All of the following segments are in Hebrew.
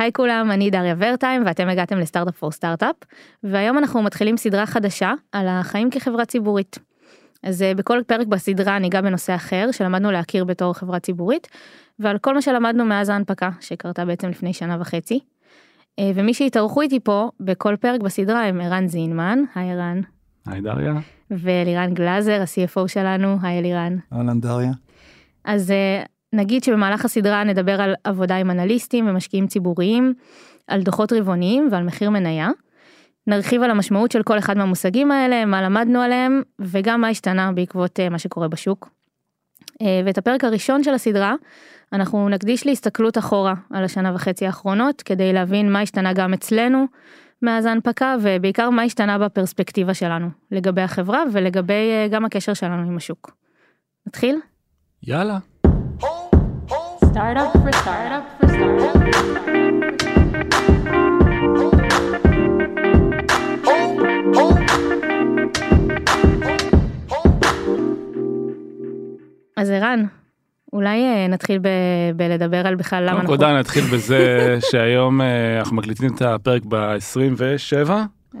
היי כולם, אני דריה ורטיים ואתם הגעתם לסטארט-אפ פור סטארט-אפ, והיום אנחנו מתחילים סדרה חדשה על החיים כחברה ציבורית. אז אה, בכל פרק בסדרה ניגע בנושא אחר שלמדנו להכיר בתור חברה ציבורית, ועל כל מה שלמדנו מאז ההנפקה שקרתה בעצם לפני שנה וחצי. אה, ומי שהתארחו איתי פה בכל פרק בסדרה הם ערן זינמן, היי ערן. היי דריה. ואלירן גלאזר, ה-CFO שלנו, היי אלירן. אהלן דריה. אז אה, נגיד שבמהלך הסדרה נדבר על עבודה עם אנליסטים ומשקיעים ציבוריים, על דוחות רבעוניים ועל מחיר מניה. נרחיב על המשמעות של כל אחד מהמושגים האלה, מה למדנו עליהם, וגם מה השתנה בעקבות אה, מה שקורה בשוק. אה, ואת הפרק הראשון של הסדרה, אנחנו נקדיש להסתכלות אחורה על השנה וחצי האחרונות, כדי להבין מה השתנה גם אצלנו מאז ההנפקה, ובעיקר מה השתנה בפרספקטיבה שלנו, לגבי החברה ולגבי אה, גם הקשר שלנו עם השוק. נתחיל? יאללה. Startup for startup for startup. אז ערן, אולי אה, נתחיל ב- בלדבר על בכלל למה קודם כל אנחנו... דן נתחיל בזה שהיום אה, אנחנו מקליטים את הפרק ב-27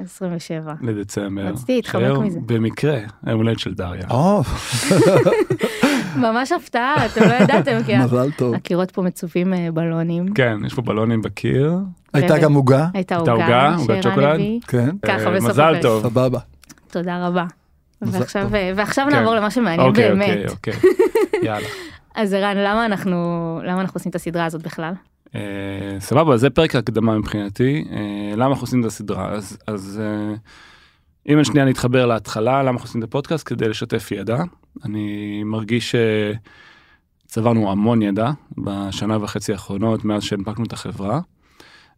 27. לדצמבר. רציתי להתחמק מזה. במקרה היום הולדת של דריה. ממש הפתעה, אתם לא ידעתם, כי מזל טוב. הקירות פה מצופים אה, בלונים. כן יש פה בלונים בקיר. הייתה ו- גם עוגה? הייתה עוגה עוגת שוקולד? כן. ככה אה, בסוף מזל. טוב. סבבה. תודה רבה. ועכשיו. ועכשיו כן. נעבור למה שמעניין אוקיי באמת. אוקיי אוקיי. יאללה. אז ערן, למה אנחנו, למה אנחנו עושים את הסדרה הזאת בכלל? אה, סבבה זה פרק הקדמה מבחינתי אה, למה אנחנו עושים את הסדרה אז אה, אם שנייה נתחבר להתחלה למה אנחנו עושים את הפודקאסט כדי לשתף ידע אני מרגיש שצברנו המון ידע בשנה וחצי האחרונות מאז שהנפקנו את החברה.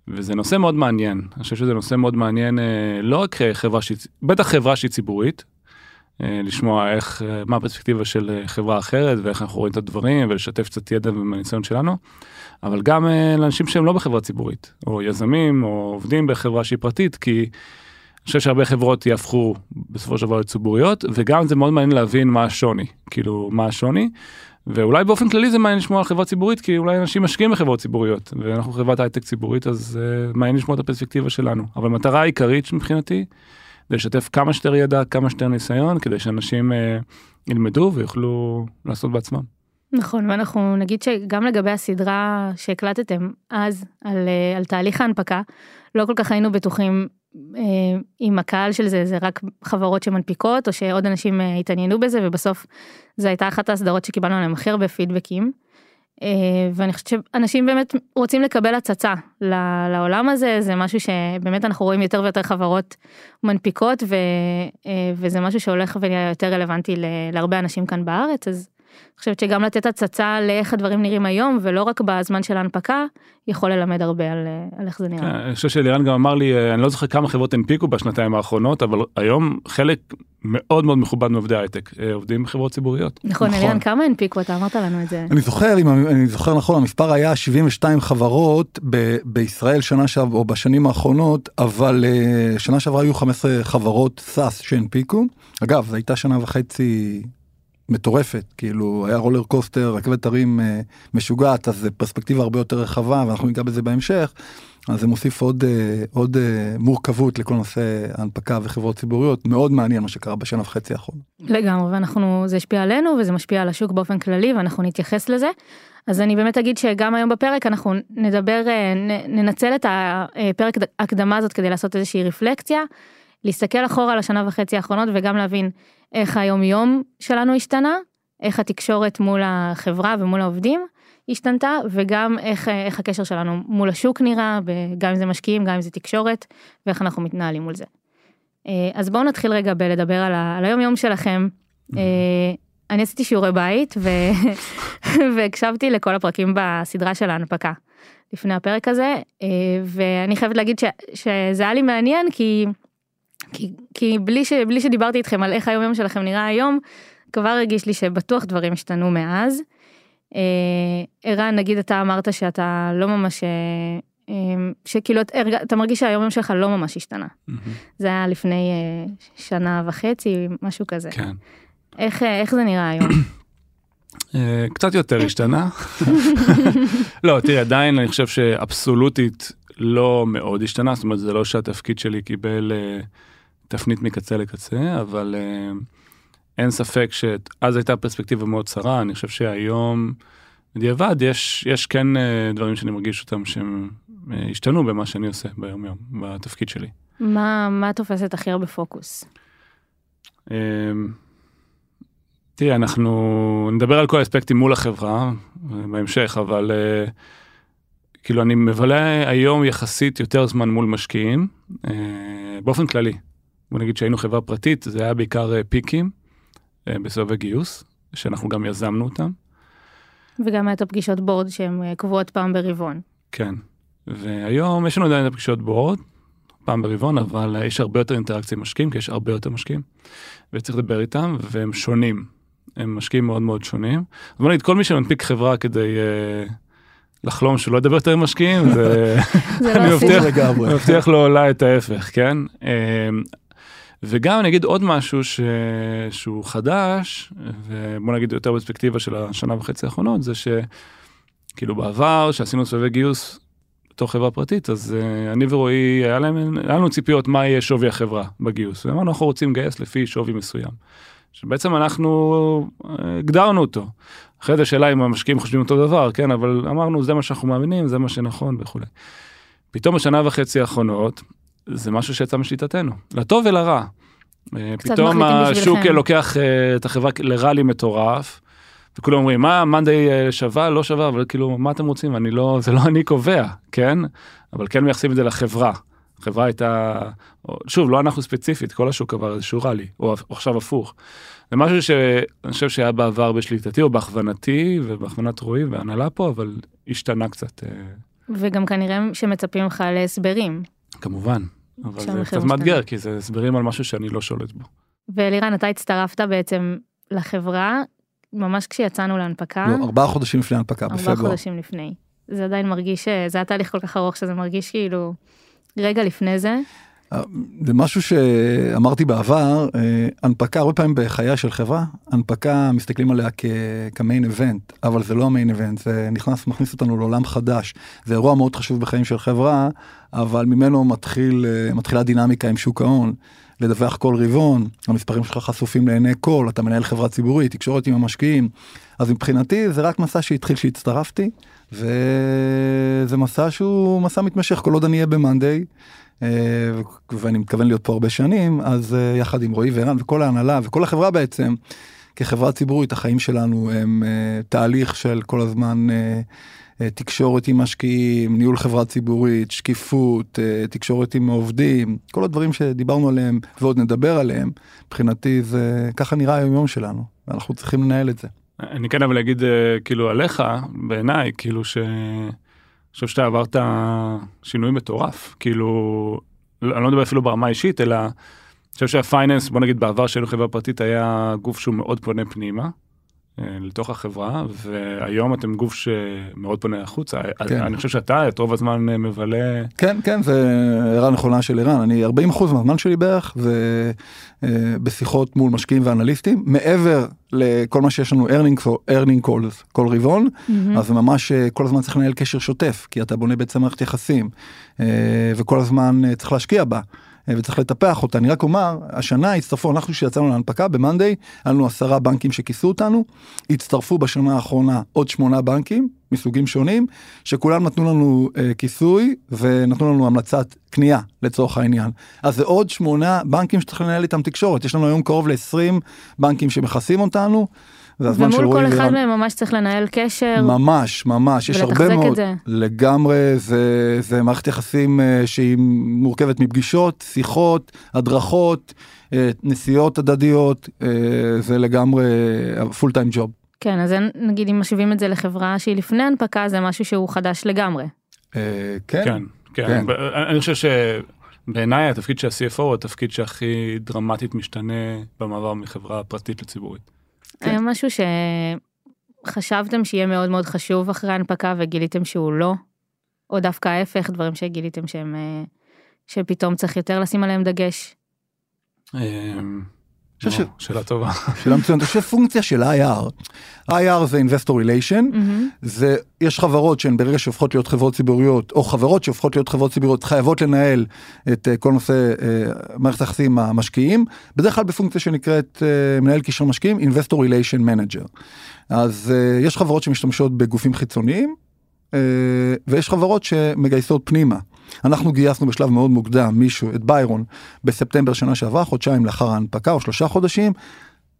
וזה נושא מאוד מעניין אני חושב שזה נושא מאוד מעניין אה, לא רק חברה שהיא בטח חברה שהיא ציבורית. אה, לשמוע איך אה, מה הפרספקטיבה של חברה אחרת ואיך אנחנו רואים את הדברים ולשתף קצת ידע ומהניסיון שלנו. אבל גם לאנשים שהם לא בחברה ציבורית, או יזמים, או עובדים בחברה שהיא פרטית, כי אני חושב שהרבה חברות יהפכו בסופו של דבר לציבוריות, וגם זה מאוד מעניין להבין מה השוני, כאילו מה השוני, ואולי באופן כללי זה מעניין לשמוע על חברה ציבורית, כי אולי אנשים משקיעים בחברות ציבוריות, ואנחנו חברת הייטק ציבורית, אז uh, מעניין לשמוע את הפרספקטיבה שלנו. אבל המטרה העיקרית מבחינתי, זה לשתף כמה שיותר ידע, כמה שיותר ניסיון, כדי שאנשים uh, ילמדו ויוכלו לעשות בעצמם. נכון, ואנחנו נגיד שגם לגבי הסדרה שהקלטתם אז על, אה, על תהליך ההנפקה, לא כל כך היינו בטוחים אה, אם הקהל של זה זה רק חברות שמנפיקות או שעוד אנשים אה, התעניינו בזה ובסוף זו הייתה אחת ההסדרות שקיבלנו עליהם הכי הרבה פידבקים. אה, ואני חושבת שאנשים באמת רוצים לקבל הצצה לעולם הזה זה משהו שבאמת אנחנו רואים יותר ויותר חברות מנפיקות ו, וזה משהו שהולך ונהיה יותר רלוונטי להרבה אנשים כאן בארץ אז אני חושבת שגם לתת הצצה לאיך הדברים נראים היום ולא רק בזמן של ההנפקה יכול ללמד הרבה על, אה, על איך זה כן, נראה. אני חושב שלירן גם אמר לי, אה, אני לא זוכר כמה חברות הנפיקו בשנתיים האחרונות, אבל היום חלק מאוד מאוד מכובד מעובדי הייטק אה, עובדים בחברות ציבוריות. נכון, נכון. אלירן כמה הנפיקו אתה אמרת לנו את זה. אני זוכר, אם אני זוכר נכון, המספר היה 72 חברות ב- בישראל שנה שעברה, או בשנים האחרונות, אבל שנה שעברה היו 15 חברות SaaS שהנפיקו. אגב, זו הייתה שנה וחצי מטורפת, כאילו היה roller coaster, רכבת הרים אה, משוגעת, אז זה פרספקטיבה הרבה יותר רחבה, ואנחנו ניגע בזה בהמשך. אז זה מוסיף עוד, אה, עוד אה, מורכבות לכל נושא ההנפקה וחברות ציבוריות, מאוד מעניין מה שקרה בשנה וחצי האחרונה. לגמרי, ואנחנו, זה השפיע עלינו וזה משפיע על השוק באופן כללי ואנחנו נתייחס לזה. אז אני באמת אגיד שגם היום בפרק אנחנו נדבר, אה, ננצל את הפרק הקדמה הזאת כדי לעשות איזושהי רפלקציה, להסתכל אחורה על השנה וחצי האחרונות וגם להבין איך היום יום שלנו השתנה, איך התקשורת מול החברה ומול העובדים השתנתה וגם איך, איך הקשר שלנו מול השוק נראה, גם אם זה משקיעים, גם אם זה תקשורת ואיך אנחנו מתנהלים מול זה. אה, אז בואו נתחיל רגע בלדבר על, ה- על היום יום שלכם. אה, אני עשיתי שיעורי בית ו... והקשבתי לכל הפרקים בסדרה של ההנפקה לפני הפרק הזה אה, ואני חייבת להגיד ש... שזה היה לי מעניין כי כי, כי בלי, ש... בלי שדיברתי איתכם על איך היום יום שלכם נראה היום כבר הרגיש לי שבטוח דברים השתנו מאז. אה, ערן נגיד אתה אמרת שאתה לא ממש אה, אה, שכאילו אתה מרגיש שהיום יום שלך לא ממש השתנה זה היה לפני אה, שנה וחצי משהו כזה כן. איך אה, איך זה נראה היום. אה, קצת יותר השתנה. לא, תראי, עדיין אני חושב שאבסולוטית לא מאוד השתנה, זאת אומרת, זה לא שהתפקיד שלי קיבל אה, תפנית מקצה לקצה, אבל אה, אין ספק שאז הייתה פרספקטיבה מאוד צרה, אני חושב שהיום, בדיעבד, יש, יש כן אה, דברים שאני מרגיש אותם שהם אה, השתנו במה שאני עושה ביום יום, בתפקיד שלי. מה, מה תופסת הכי הרבה פוקוס? תראה, אנחנו נדבר על כל האספקטים מול החברה בהמשך, אבל כאילו אני מבלה היום יחסית יותר זמן מול משקיעים, באופן כללי. בוא נגיד שהיינו חברה פרטית, זה היה בעיקר אה, פיקים אה, בסבבי גיוס, שאנחנו גם יזמנו אותם. וגם היה את הפגישות בורד שהן אה, קבועות פעם ברבעון. כן. והיום יש לנו עדיין את הפגישות בורד, פעם ברבעון, אבל יש הרבה יותר אינטראקציה עם משקיעים, כי יש הרבה יותר משקיעים, וצריך לדבר איתם, והם שונים. הם משקיעים מאוד מאוד שונים. בוא נגיד, כל מי שמנפיק חברה כדי לחלום שלא ידבר יותר עם משקיעים, זה... לא. אני מבטיח לו אולי את ההפך, כן? וגם אני אגיד עוד משהו ש... שהוא חדש, ובוא נגיד יותר בפרספקטיבה של השנה וחצי האחרונות, זה שכאילו בעבר, שעשינו סבבי גיוס בתור חברה פרטית, אז uh, אני ורועי, היה, להם, היה לנו ציפיות מה יהיה שווי החברה בגיוס, ואמרנו אנחנו רוצים לגייס לפי שווי מסוים. שבעצם אנחנו uh, הגדרנו אותו. אחרי זה השאלה אם המשקיעים חושבים אותו דבר, כן, אבל אמרנו זה מה שאנחנו מאמינים, זה מה שנכון וכולי. פתאום בשנה וחצי האחרונות, זה משהו שיצא משליטתנו, לטוב ולרע. אה, פתאום השוק בשבילכם. לוקח אה, את החברה לראלי מטורף, וכולם אומרים, מה, מאנדיי אה, שווה, לא שווה, אבל כאילו, מה אתם רוצים? אני לא, זה לא אני קובע, כן? אבל כן מייחסים את זה לחברה. החברה הייתה, שוב, לא אנחנו ספציפית, כל השוק עבר איזשהו ראלי, או או עכשיו הפוך. זה משהו שאני חושב שהיה בעבר בשליטתי, או בהכוונתי, ובהכוונת רועי והנהלה פה, אבל השתנה קצת, אה, וגם כנראה שמצפים לך להסברים. כמובן. אבל זה קצת. מאתגר, כי זה הסברים על משהו שאני לא שולט בו. ואלירן, אתה הצטרפת בעצם לחברה ממש כשיצאנו להנפקה, לא, ארבעה חודשים לפני ההנפקה, ארבעה בפברואר. חודשים לפני. זה עדיין מרגיש, ש- זה היה תהליך כל כך ארוך שזה מרגיש כאילו רגע לפני זה. זה משהו שאמרתי בעבר, אה, הנפקה, הרבה פעמים בחייה של חברה, הנפקה מסתכלים עליה כ- כמיין איבנט, אבל זה לא המיין איבנט, זה נכנס, מכניס אותנו לעולם חדש. זה אירוע מאוד חשוב בחיים של חברה, אבל ממנו מתחיל, אה, מתחילה דינמיקה עם שוק ההון. לדווח כל רבעון, המספרים שלך חשופים לעיני כל, אתה מנהל חברה ציבורית, תקשורת עם המשקיעים. אז מבחינתי זה רק מסע שהתחיל כשהצטרפתי, וזה מסע שהוא מסע מתמשך כל עוד אני אהיה במאנדיי. אה, ואני מתכוון להיות פה הרבה שנים, אז אה, יחד עם רועי וערן וכל ההנהלה וכל החברה בעצם, כחברה ציבורית, החיים שלנו הם אה, תהליך של כל הזמן תקשורת עם משקיעים, ניהול חברה ציבורית, שקיפות, תקשורת עם עובדים, כל הדברים שדיברנו עליהם ועוד נדבר עליהם, מבחינתי זה ככה נראה היום יום שלנו, ואנחנו צריכים לנהל את זה. אני כן אבל אגיד כאילו עליך, בעיניי, כאילו ש... חושב שאתה עברת שינוי מטורף, כאילו, לא- אני לא מדבר אפילו ברמה האישית, אלא אני חושב שהפייננס, בוא נגיד בעבר שהיינו חברה פרטית, היה גוף שהוא מאוד פונה פנימה, לתוך החברה, והיום אתם גוף שמאוד פונה החוצה. כן. אני חושב שאתה את רוב הזמן אה, מבלה, כן, כן, זה הערה נכונה של ערן. אני 40% מהזמן שלי בערך זה אה, בשיחות מול משקיעים ואנליסטים, מעבר לכל מה שיש לנו earning, earning calls כל רבעון, מהמם. אז ממש אה, כל הזמן צריך לנהל קשר שוטף, כי אתה בונה בעצם מערכת יחסים, אה, וכל הזמן אה, צריך להשקיע בה. אה, וצריך לטפח אותה. אני רק אומר, השנה הצטרפו, אנחנו כשיצאנו להנפקה במאנדיי, היה לנו עשרה בנקים שכיסו אותנו, הצטרפו בשנה האחרונה עוד שמונה בנקים מסוגים שונים, שכולם נתנו לנו אה, כיסוי ונתנו לנו המלצת קנייה לצורך העניין. אז זה עוד שמונה בנקים שצריך לנהל איתם תקשורת, יש לנו היום קרוב ל-20 בנקים שמכסים אותנו. זה הזמן של ומול רועי כל אחד. מהם ממש צריך לנהל קשר. ממש ממש יש הרבה ולתחזק את מאוד זה. לגמרי זה זה מערכת יחסים אה, שהיא מורכבת מפגישות שיחות הדרכות אה, נסיעות הדדיות אה, זה לגמרי פול טיים ג'וב. כן, אז נגיד אם משווים את זה לחברה שהיא לפני הנפקה, זה משהו שהוא חדש לגמרי. כן כן, כן. כן. אני חושב שבעיניי התפקיד של ה-CFO הוא התפקיד שהכי דרמטית משתנה במעבר מחברה פרטית לציבורית. כן. היה משהו שחשבתם שיהיה מאוד מאוד חשוב אחרי ההנפקה וגיליתם שהוא לא, או דווקא ההפך, דברים שגיליתם שהם, אה, שפתאום צריך יותר לשים עליהם דגש. חושב או, שאלה טובה. שאלה מצוינת, אני חושב פונקציה של IR. IR זה investor relation, מהמם. זה, יש חברות שהן ברגע שהופכות להיות חברות ציבוריות, או חברות שהופכות להיות חברות ציבוריות, חייבות לנהל את אה, כל נושא אה, מערכת היחסים המשקיעים, בדרך כלל בפונקציה שנקראת אה, מנהל קשר משקיעים, investor relation manager. אז יש חברות שמשתמשות בגופים חיצוניים, ויש חברות שמגייסות פנימה. אנחנו גייסנו בשלב מאוד מוקדם מישהו, את ביירון, בספטמבר שנה שעברה, חודשיים לאחר ההנפקה, או שלושה חודשים.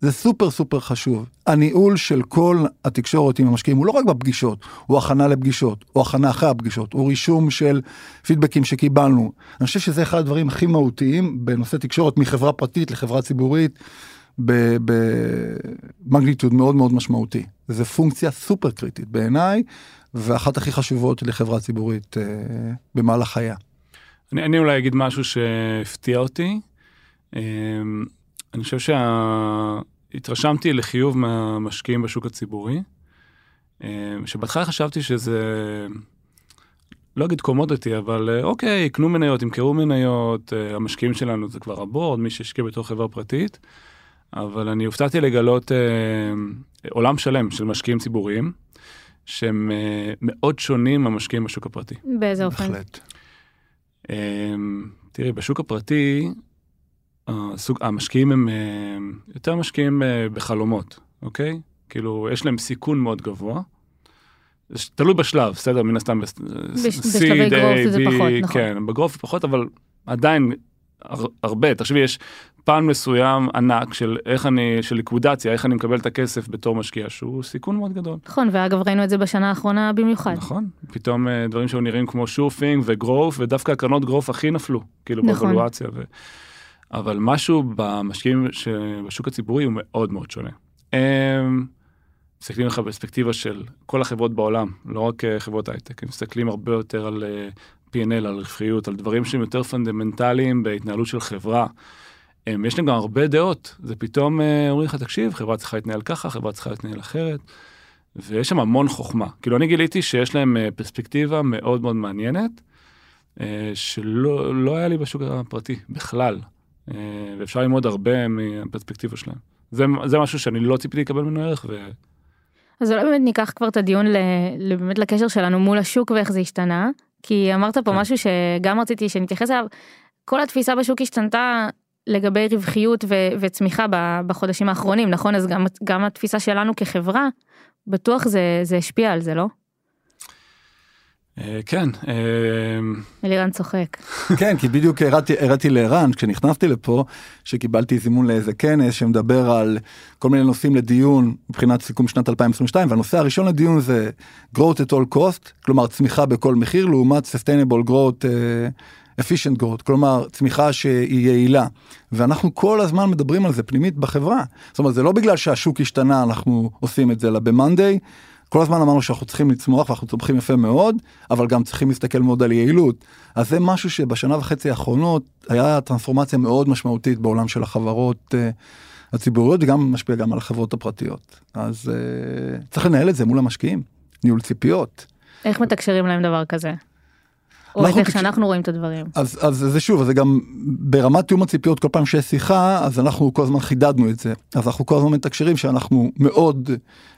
זה סופר סופר חשוב. הניהול של כל התקשורת עם המשקיעים הוא לא רק בפגישות, הוא הכנה לפגישות, הוא הכנה אחרי הפגישות, הוא רישום של פידבקים שקיבלנו. אני חושב שזה אחד הדברים הכי מהותיים בנושא תקשורת מחברה פרטית לחברה ציבורית, במגניטוד מאוד מאוד משמעותי. זו פונקציה סופר קריטית בעיניי, ואחת הכי חשובות לחברה ציבורית אה, במהלך חייה. אני, אני אולי אגיד משהו שהפתיע אותי. אמ, אני חושב שהתרשמתי לחיוב מהמשקיעים בשוק הציבורי, אמ, שבהתחלה חשבתי שזה, לא אגיד קומודיטי, אבל אה, אוקיי, יקנו מניות, ימכרו מניות, אה, המשקיעים שלנו זה כבר הבורד, מי שהשקיע בתור חברה פרטית, אבל אני הופתעתי לגלות אה, עולם שלם של משקיעים ציבוריים, שהם אה, מאוד שונים מהמשקיעים בשוק הפרטי. באיזה אופן? בהחלט. אמ, תראי, בשוק הפרטי, הסוג, המשקיעים הם אה, יותר משקיעים אה, בחלומות, אוקיי? כאילו, יש להם סיכון מאוד גבוה. תלוי בשלב, בסדר, מן הסתם, בס- בשלבי seed, growth A, זה B, פחות, נכון. כן, בגרוף פחות, אבל עדיין הרבה. תחשבי, יש פן מסוים ענק של איך אני, של ליקווידציה, איך אני מקבל את הכסף בתור משקיע, שהוא סיכון מאוד גדול. נכון, ואגב ראינו את זה בשנה האחרונה במיוחד. נכון, פתאום אה, דברים שהיו נראים כמו שופינג וגרוף, ודווקא הקרנות גרוף הכי נפלו, כאילו נכון. באבולואציה. ו... אבל משהו במשקיעים שבשוק הציבורי הוא מאוד מאוד שונה. הם מסתכלים לך בפרספקטיבה של כל החברות בעולם, לא רק אה, חברות הייטק, הם מסתכלים הרבה יותר על אה, P&L, על רווחיות, על דברים שהם יותר פונדמנטליים בהתנהלות של חברה. הם, יש להם גם הרבה דעות, זה פתאום אה, אומרים לך, תקשיב, חברה צריכה להתנהל ככה, חברה צריכה להתנהל אחרת. ויש שם המון חוכמה. כאילו, אני גיליתי שיש להם אה, פרספקטיבה מאוד מאוד מעניינת, אה, שלא לא היה לי בשוק הפרטי בכלל. אה, ואפשר ללמוד הרבה מהפרספקטיבה שלהם. זה, זה משהו שאני לא ציפיתי לקבל ממנו ערך, ו... אז אולי באמת ניקח כבר את הדיון ל- באמת לקשר שלנו מול השוק ואיך זה השתנה, כי אמרת פה כן. משהו שגם רציתי שנתייחס אליו, כל התפיסה בשוק השתנתה לגבי רווחיות ו, וצמיחה בחודשים האחרונים, נכון? אז גם, גם התפיסה שלנו כחברה, בטוח זה, זה השפיע על זה, לא? אה, כן, אה, אלירן צוחק. כן, כי בדיוק הראתי, לערן כשנכנסתי לפה, שקיבלתי זימון לאיזה כנס שמדבר על כל מיני נושאים לדיון מבחינת סיכום שנת 2022, והנושא הראשון לדיון זה growth at all cost, כלומר צמיחה בכל מחיר, לעומת sustainable growth, uh, efficient growth, כלומר צמיחה שהיא יעילה. ואנחנו כל הזמן מדברים על זה פנימית בחברה. זאת אומרת, זה לא בגלל שהשוק השתנה אנחנו עושים את זה, אלא ב-Monday. כל הזמן אמרנו שאנחנו צריכים לצמוח ואנחנו צומחים יפה מאוד, אבל גם צריכים להסתכל מאוד על יעילות. אז זה משהו שבשנה וחצי האחרונות היה טרנספורמציה מאוד משמעותית בעולם של החברות uh, הציבוריות וגם משפיע גם על החברות הפרטיות. אז uh, צריך לנהל את זה מול המשקיעים, ניהול ציפיות. איך מתקשרים להם דבר כזה? או את אנחנו איך תקש- שאנחנו רואים את הדברים. אז, אז זה שוב, אז זה גם ברמת תיאום הציפיות כל פעם שיש שיחה, אז אנחנו כל הזמן חידדנו את זה. אז אנחנו כל הזמן מתקשרים שאנחנו מאוד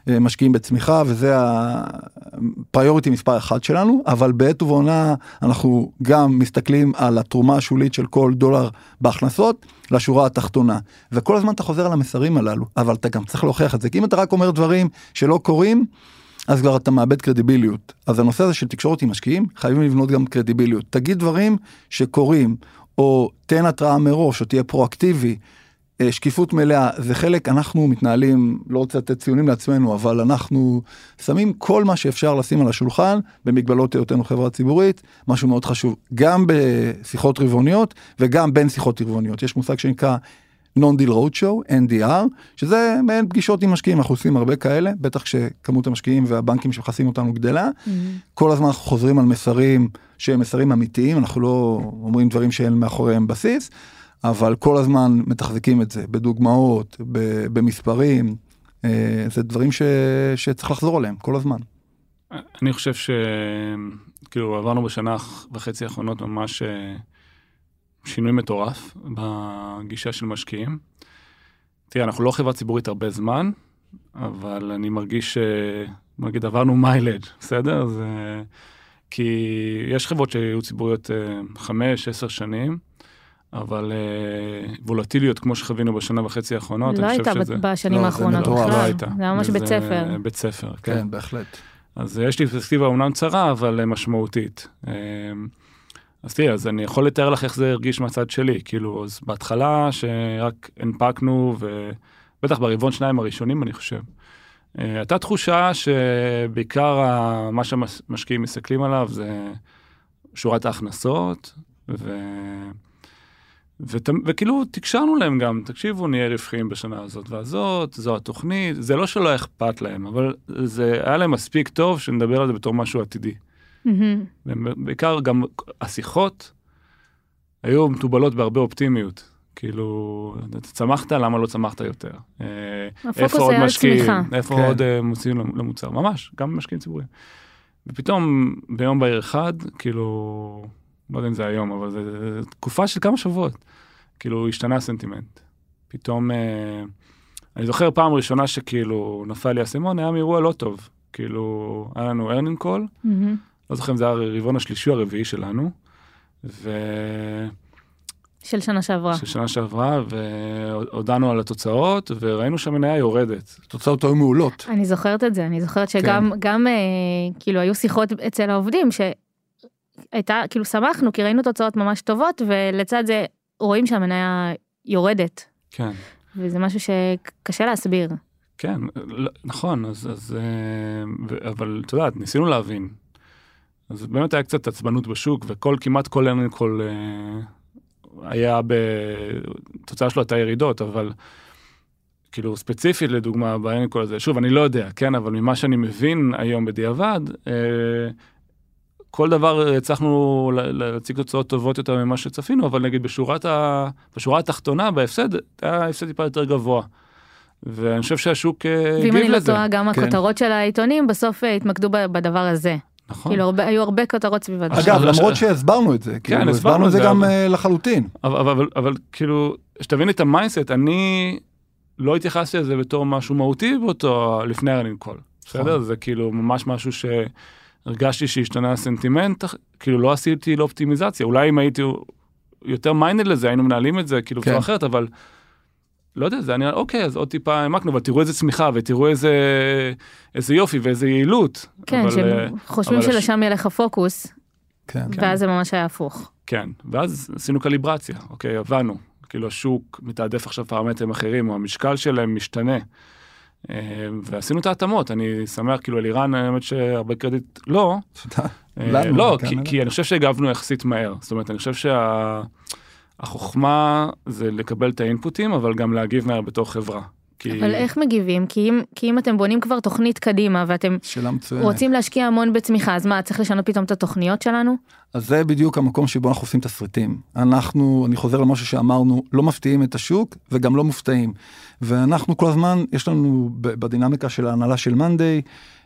אה, משקיעים בצמיחה, וזה הפריוריטי מספר אחת שלנו, אבל בעת ובעונה אנחנו גם מסתכלים על התרומה השולית של כל דולר בהכנסות לשורה התחתונה. וכל הזמן אתה חוזר על המסרים הללו, אבל אתה גם צריך להוכיח את זה, כי אם אתה רק אומר דברים שלא קורים, אז כבר אתה מאבד קרדיביליות. אז הנושא הזה של תקשורת עם משקיעים, חייבים לבנות גם קרדיביליות. תגיד דברים שקורים, או תן התראה מראש, או תהיה פרואקטיבי. אה, שקיפות מלאה זה חלק אנחנו מתנהלים לא רוצה לתת ציונים לעצמנו אבל אנחנו שמים כל מה שאפשר לשים על השולחן במגבלות היותנו חברה ציבורית משהו מאוד חשוב גם בשיחות רבעוניות וגם בין שיחות רבעוניות יש מושג שנקרא non-deal roadshow NDR שזה מעין פגישות עם משקיעים אנחנו עושים הרבה כאלה בטח כשכמות המשקיעים והבנקים שמכסים אותנו גדלה כל הזמן אנחנו חוזרים על מסרים שהם מסרים אמיתיים אנחנו לא אומרים דברים שאין מאחוריהם בסיס. אבל כל הזמן מתחזקים את זה בדוגמאות, ב- במספרים, אה, זה דברים ש... שצריך לחזור עליהם כל הזמן. אני חושב שכאילו עברנו בשנה וחצי האחרונות ממש אה, שינוי מטורף בגישה של משקיעים. תראה, אנחנו לא חברה ציבורית הרבה זמן, אבל אני מרגיש ש... נגיד עברנו מיילג', בסדר? זה... כי יש חברות שהיו ציבוריות אה, חמש, עשר שנים, אבל אה, וולטיליות כמו שחווינו בשנה וחצי האחרונות, לא אני הייתה חושב שזה... בשנים לא, האחרונות. בכלל. לא הייתה. זה היה ממש בית ספר. בית ספר, כן. כן, בהחלט. אז יש לי פרספקטיבה אומנם צרה, אבל אה, משמעותית. אז תראי, אז אני יכול לתאר לך איך זה הרגיש מהצד שלי. כאילו, אז בהתחלה שרק הנפקנו, ובטח ברבעון שניים הראשונים, אני חושב, אה, הייתה תחושה שבעיקר מה שהמשקיעים מסתכלים עליו זה שורת ההכנסות, ו... ות... וכאילו תקשרנו להם גם, תקשיבו, נהיה רווחיים בשנה הזאת והזאת, זו התוכנית, זה לא שלא אכפת להם, אבל זה היה להם מספיק טוב שנדבר על זה בתור משהו עתידי. מהמם. בעיקר גם השיחות היו מתובלות בהרבה אופטימיות. כאילו, אתה צמחת, למה לא צמחת יותר? אה, איפה עוד משקיעים? איפה כן. עוד אה, מוציאים למוצר? ממש, גם משקיעים ציבוריים. ופתאום ביום בהיר אחד, כאילו, לא יודע אם זה היום, אבל זה זה תקופה של כמה שבועות. כאילו, השתנה הסנטימנט. פתאום, אה, אני זוכר פעם ראשונה שכאילו נפל לי האסימון, היה מאירוע לא טוב. כאילו, היה לנו earning call, מהמם. לא זוכר אם זה היה הרבעון השלישי או הרביעי שלנו, ושל של שנה שעברה. שנה שעברה, והודענו על התוצאות, וראינו שהמניה יורדת. התוצאות היו מעולות. אני זוכרת את זה, אני זוכרת שגם גם, אה, כאילו היו שיחות אצל העובדים שהייתה, כאילו שמחנו כי ראינו תוצאות ממש טובות ולצד זה רואים שהמניה יורדת כן, וזה משהו שקשה להסביר. כן, לא- נכון, אז, אז אה, ו- אבל את יודעת, ניסינו להבין. אז באמת היה קצת עצבנות בשוק, וכל, כמעט כל אין כל אה, היה ב... התוצאה שלו הייתה ירידות, אבל כאילו ספציפית לדוגמה באין כל הזה, שוב, אני לא יודע, כן, אבל ממה שאני מבין היום בדיעבד, אה, כל דבר הצלחנו להציג תוצאות טובות יותר ממה שצפינו, אבל נגיד בשורת ה... בשורה התחתונה, בהפסד, היה הפסד טיפה יותר גבוה. ואני חושב שהשוק אה, ואם הגיב אני לא לזה. טועה גם כן. הכותרות של העיתונים בסוף התמקדו בדבר הזה. נכון. כאילו הרבה- היו הרבה כותרות סביב הדבר. אגב, למרות שהסברנו את זה, כאילו, הסברנו הסברנו את זה גם אבל- אה, לחלוטין. אבל, אבל, אבל, אבל כאילו, שתבין את ה mindset, אני לא התייחסתי לזה בתור משהו מהותי באותו, לפני ה earnings call. בסדר? נכון. זה כאילו ממש משהו שהרגשתי שהשתנה הסנטימנט, כאילו לא עשיתי לזה אופטימיזציה. אולי אם הייתי יותר minded לזה, היינו מנהלים את זה כאילו כן. בצורה אחרת, אבל לא יודע, זה היה נראה, אוקיי, אז עוד טיפה העמקנו, אבל תראו איזה צמיחה ותראו איזה, איזה יופי ואיזה יעילות. כן, אבל, שהם אה, חושבים אבל הש- שלשם ילך הפוקוס כן. ואז זה ממש היה הפוך. כן, ואז עשינו קליברציה, אוקיי, הבנו, כאילו השוק מתעדף עכשיו פרמטרים אחרים, או המשקל שלהם משתנה. אה, ועשינו את ההתאמות, אני שמח, כאילו אלירן, האמת שהרבה קרדיט לא, תודה. אה, לא, כן, כי, אני חושב שהגבנו יחסית מהר, זאת אומרת, אני חושב שהחוכמה זה לקבל את האינפוטים, אבל גם להגיב מהר בתור חברה. כי... אבל איך מגיבים? כי אם, כי אם אתם בונים כבר תוכנית קדימה ואתם. רוצים להשקיע המון בצמיחה, אז מה, צריך לשנות פתאום את התוכניות שלנו? אז זה בדיוק המקום שבו אנחנו עושים תסריטים. אנחנו, אני חוזר למשהו שאמרנו, לא מפתיעים את השוק וגם לא מופתעים. ואנחנו כל הזמן, יש לנו בדינמיקה של ההנהלה של מאנדיי,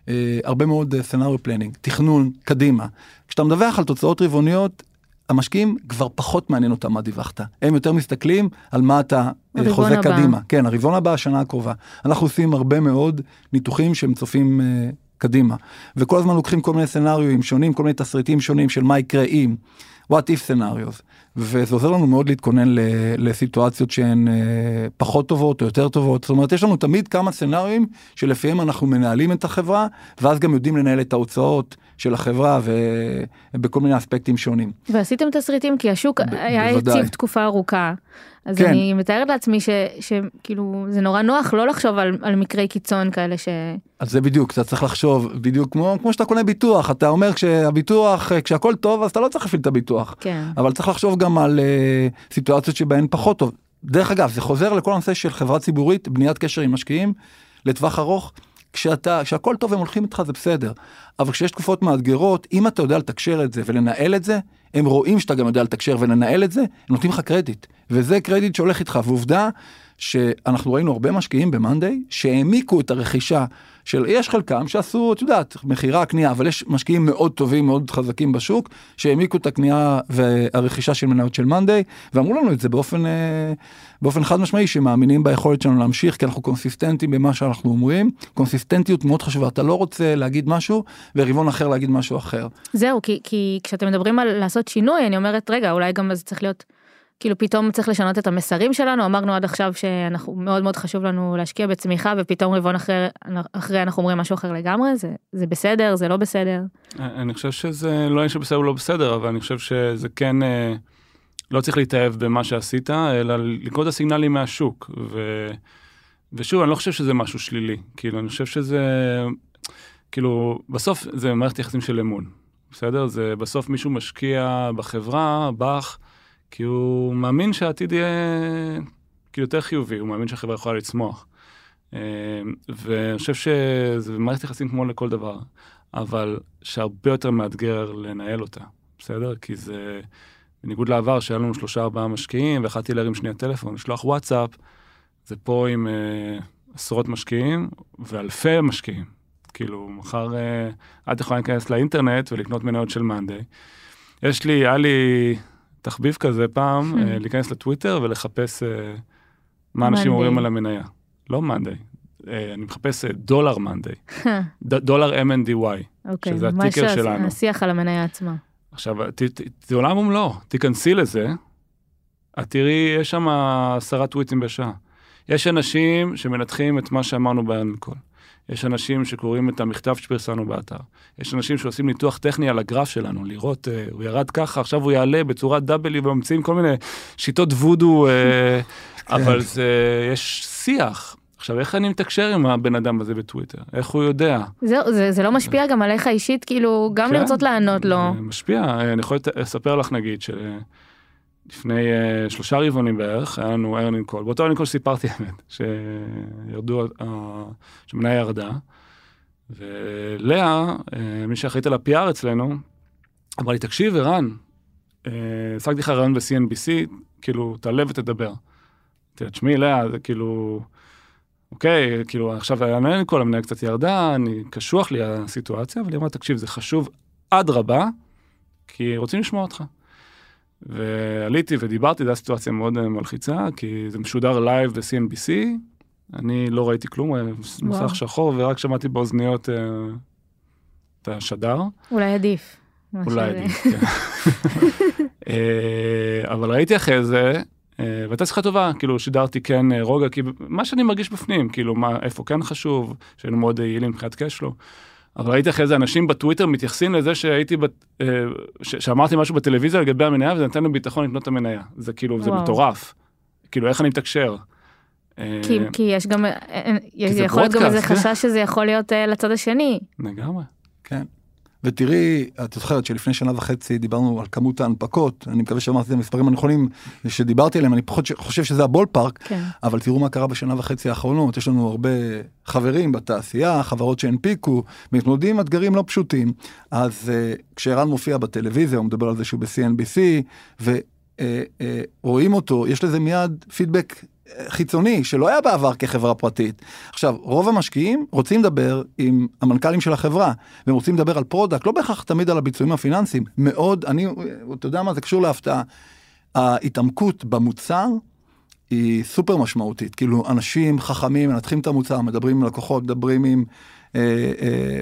אה, הרבה מאוד סצנריו פלנינג, תכנון, קדימה. כשאתה מדווח על תוצאות רבעוניות, המשקיעים כבר פחות מעניין אותם מה דיווחת. הם יותר מסתכלים על מה אתה אה, חוזה הבא. קדימה. כן, הרבעון הבא, השנה הקרובה. אנחנו עושים הרבה מאוד ניתוחים שהם צופים אה, קדימה. וכל הזמן לוקחים כל מיני סצנריואים שונים, כל מיני תסריטים שונים של מה יקרה אם, what if scenarios. וזה עוזר לנו מאוד להתכונן לסיטואציות שהן אה, פחות טובות או יותר טובות. זאת אומרת, יש לנו תמיד כמה סצנריואים שלפיהם אנחנו מנהלים את החברה, ואז גם יודעים לנהל את ההוצאות של החברה ובכל מיני אספקטים שונים. ועשיתם תסריטים כי השוק ב- היה. יציב תקופה ארוכה. אז כן. אני מתארת לעצמי ש- שכאילו זה נורא נוח לא לחשוב על, על מקרי קיצון כאלה ש... אז זה בדיוק, אתה צריך לחשוב בדיוק כמו, כמו שאתה קונה ביטוח, אתה אומר כשהביטוח, כשהכל טוב אז אתה לא צריך להפעיל את הביטוח. כן. אבל צריך לחשוב גם על uh, סיטואציות שבהן פחות טוב. דרך אגב, זה חוזר לכל הנושא של חברה ציבורית, בניית קשר עם משקיעים לטווח ארוך. כשאתה, כשהכל טוב הם הולכים איתך זה בסדר, אבל כשיש תקופות מאתגרות, אם אתה יודע לתקשר את זה ולנהל את זה, הם רואים שאתה גם יודע לתקשר ולנהל את זה, הם נותנים לך קרדיט. וזה קרדיט שהולך איתך, ועובדה שאנחנו ראינו הרבה משקיעים במאנדיי שהעמיקו את הרכישה של יש חלקם שעשו את יודעת מכירה קנייה אבל יש משקיעים מאוד טובים מאוד חזקים בשוק שהעמיקו את הקנייה והרכישה של מניות של מאנדיי ואמרו לנו את זה באופן אה, באופן חד משמעי שמאמינים ביכולת שלנו להמשיך כי אנחנו קונסיסטנטים במה שאנחנו אומרים קונסיסטנטיות מאוד חשובה אתה לא רוצה להגיד משהו ורבעון אחר להגיד משהו אחר. זהו כי כי כשאתם מדברים על לעשות שינוי אני אומרת רגע אולי גם זה צריך להיות. כאילו פתאום צריך לשנות את המסרים שלנו אמרנו עד עכשיו שאנחנו מאוד מאוד חשוב לנו להשקיע בצמיחה ופתאום רבעון אחרי אחרי אנחנו אומרים משהו אחר לגמרי זה זה בסדר זה לא בסדר. אני חושב שזה לא יש בסדר לא בסדר אבל אני חושב שזה כן אה, לא צריך להתאהב במה שעשית אלא לקרוא את הסיגנלים מהשוק ו, ושוב אני לא חושב שזה משהו שלילי כאילו אני חושב שזה כאילו בסוף זה מערכת יחסים של אמון בסדר זה בסוף מישהו משקיע בחברה בך. כי הוא מאמין שהעתיד יהיה כאילו יותר חיובי, הוא מאמין שהחברה יכולה לצמוח. אה, ואני חושב שזה מערכת יחסים כמו לכל דבר, אבל שהרבה יותר מאתגר לנהל אותה, בסדר? כי זה, בניגוד לעבר שהיה לנו שלושה ארבעה משקיעים, ויכלתי להרים שנייה טלפון, לשלוח וואטסאפ, זה פה עם uh, עשרות משקיעים ואלפי משקיעים. כאילו, מחר uh, את יכולה להיכנס לאינטרנט ולקנות מניות של מאנדיי. יש לי, היה לי תחביב כזה פעם, hmm. אה, להיכנס לטוויטר ולחפש אה, מה אנשים אומרים על המניה. לא מאנדיי, אה, אני מחפש דולר מאנדיי, דולר MNDY, אוקיי, שזה הטיקר שלנו. השיח על המניה עצמה. עכשיו, זה עולם ומלואו, תיכנסי לזה, את תראי, יש שם עשרה טוויטים בשעה. יש אנשים שמנתחים את מה שאמרנו באנקול. יש אנשים שקוראים את המכתב שפרסמנו באתר. יש אנשים שעושים ניתוח טכני על הגרף שלנו, לראות, uh, הוא ירד ככה, עכשיו הוא יעלה בצורת W וממציאים כל מיני שיטות וודו, אה, אבל זה, יש שיח. עכשיו, איך אני מתקשר עם הבן אדם הזה בטוויטר? איך הוא יודע? זהו, זה, זה לא משפיע גם עליך אישית, כאילו, גם כן, לרצות לענות לו. זה משפיע, אני יכול לספר לך נגיד, ש... לפני אה, שלושה רבעונים בערך, היה לנו earnings call. באותו earnings call סיפרתי האמת, שירדו, אה, שמניה ירדה, ולאה, אה, מי שאחראית על ה-PR אצלנו, אמרה לי, תקשיב, ערן, השגתי לך ריאיון ב-CNBC, כאילו, תעלה ותדבר. תשמעי, לאה, זה כאילו, אוקיי, כאילו, עכשיו היה earnings call, המניה קצת ירדה, אני, קשוח לי הסיטואציה, אבל היא אמרה, תקשיב, זה חשוב אדרבה, כי רוצים לשמוע אותך. ועליתי ודיברתי, זו הייתה סיטואציה מאוד אה, מלחיצה, כי זה משודר live ב-CNBC, אני לא ראיתי כלום, מסך שחור, ורק שמעתי באוזניות uh, את השדר. אולי עדיף. אולי עדיף, כן. אבל ראיתי אחרי זה, והייתה שיחה טובה, כאילו שידרתי כן רוגע, כי מה שאני מרגיש בפנים, כאילו מה, איפה כן חשוב, שהיינו מאוד יעילים מבחינת קשלו. אבל ראיתי אחרי זה אנשים בטוויטר מתייחסים לזה שהייתי, בת, אה, ש, שאמרתי משהו בטלוויזיה לגבי המניה וזה נתן לי ביטחון לקנות את המניה. זה כאילו, וואו. זה מטורף. כאילו, איך אני מתקשר? אה, כי, כי יש גם, אה, יכול להיות גם איזה חשש שזה יכול להיות לצד השני. לגמרי. כן. ותראי, את זוכרת שלפני שנה וחצי דיברנו על כמות ההנפקות, אני מקווה שאמרתי את המספרים הנכונים שדיברתי עליהם, אני פחות חושב שזה הבול פארק, כן. אבל תראו מה קרה בשנה וחצי האחרונות, יש לנו הרבה חברים בתעשייה, חברות שהנפיקו, מתמודדים עם אתגרים לא פשוטים. אז uh, כשערן מופיע בטלוויזיה, הוא מדבר על זה שהוא ב-CNBC, ורואים אה, אה, אותו, יש לזה מיד פידבק חיצוני שלא היה בעבר כחברה פרטית. עכשיו, רוב המשקיעים רוצים לדבר עם המנכ"לים של החברה, והם רוצים לדבר על product, לא בהכרח תמיד על הביצועים הפיננסיים. מאוד, אני, אתה יודע מה, זה קשור להפתעה. ההתעמקות במוצר היא סופר משמעותית. כאילו, אנשים חכמים מנתחים את המוצר, מדברים עם לקוחות, מדברים עם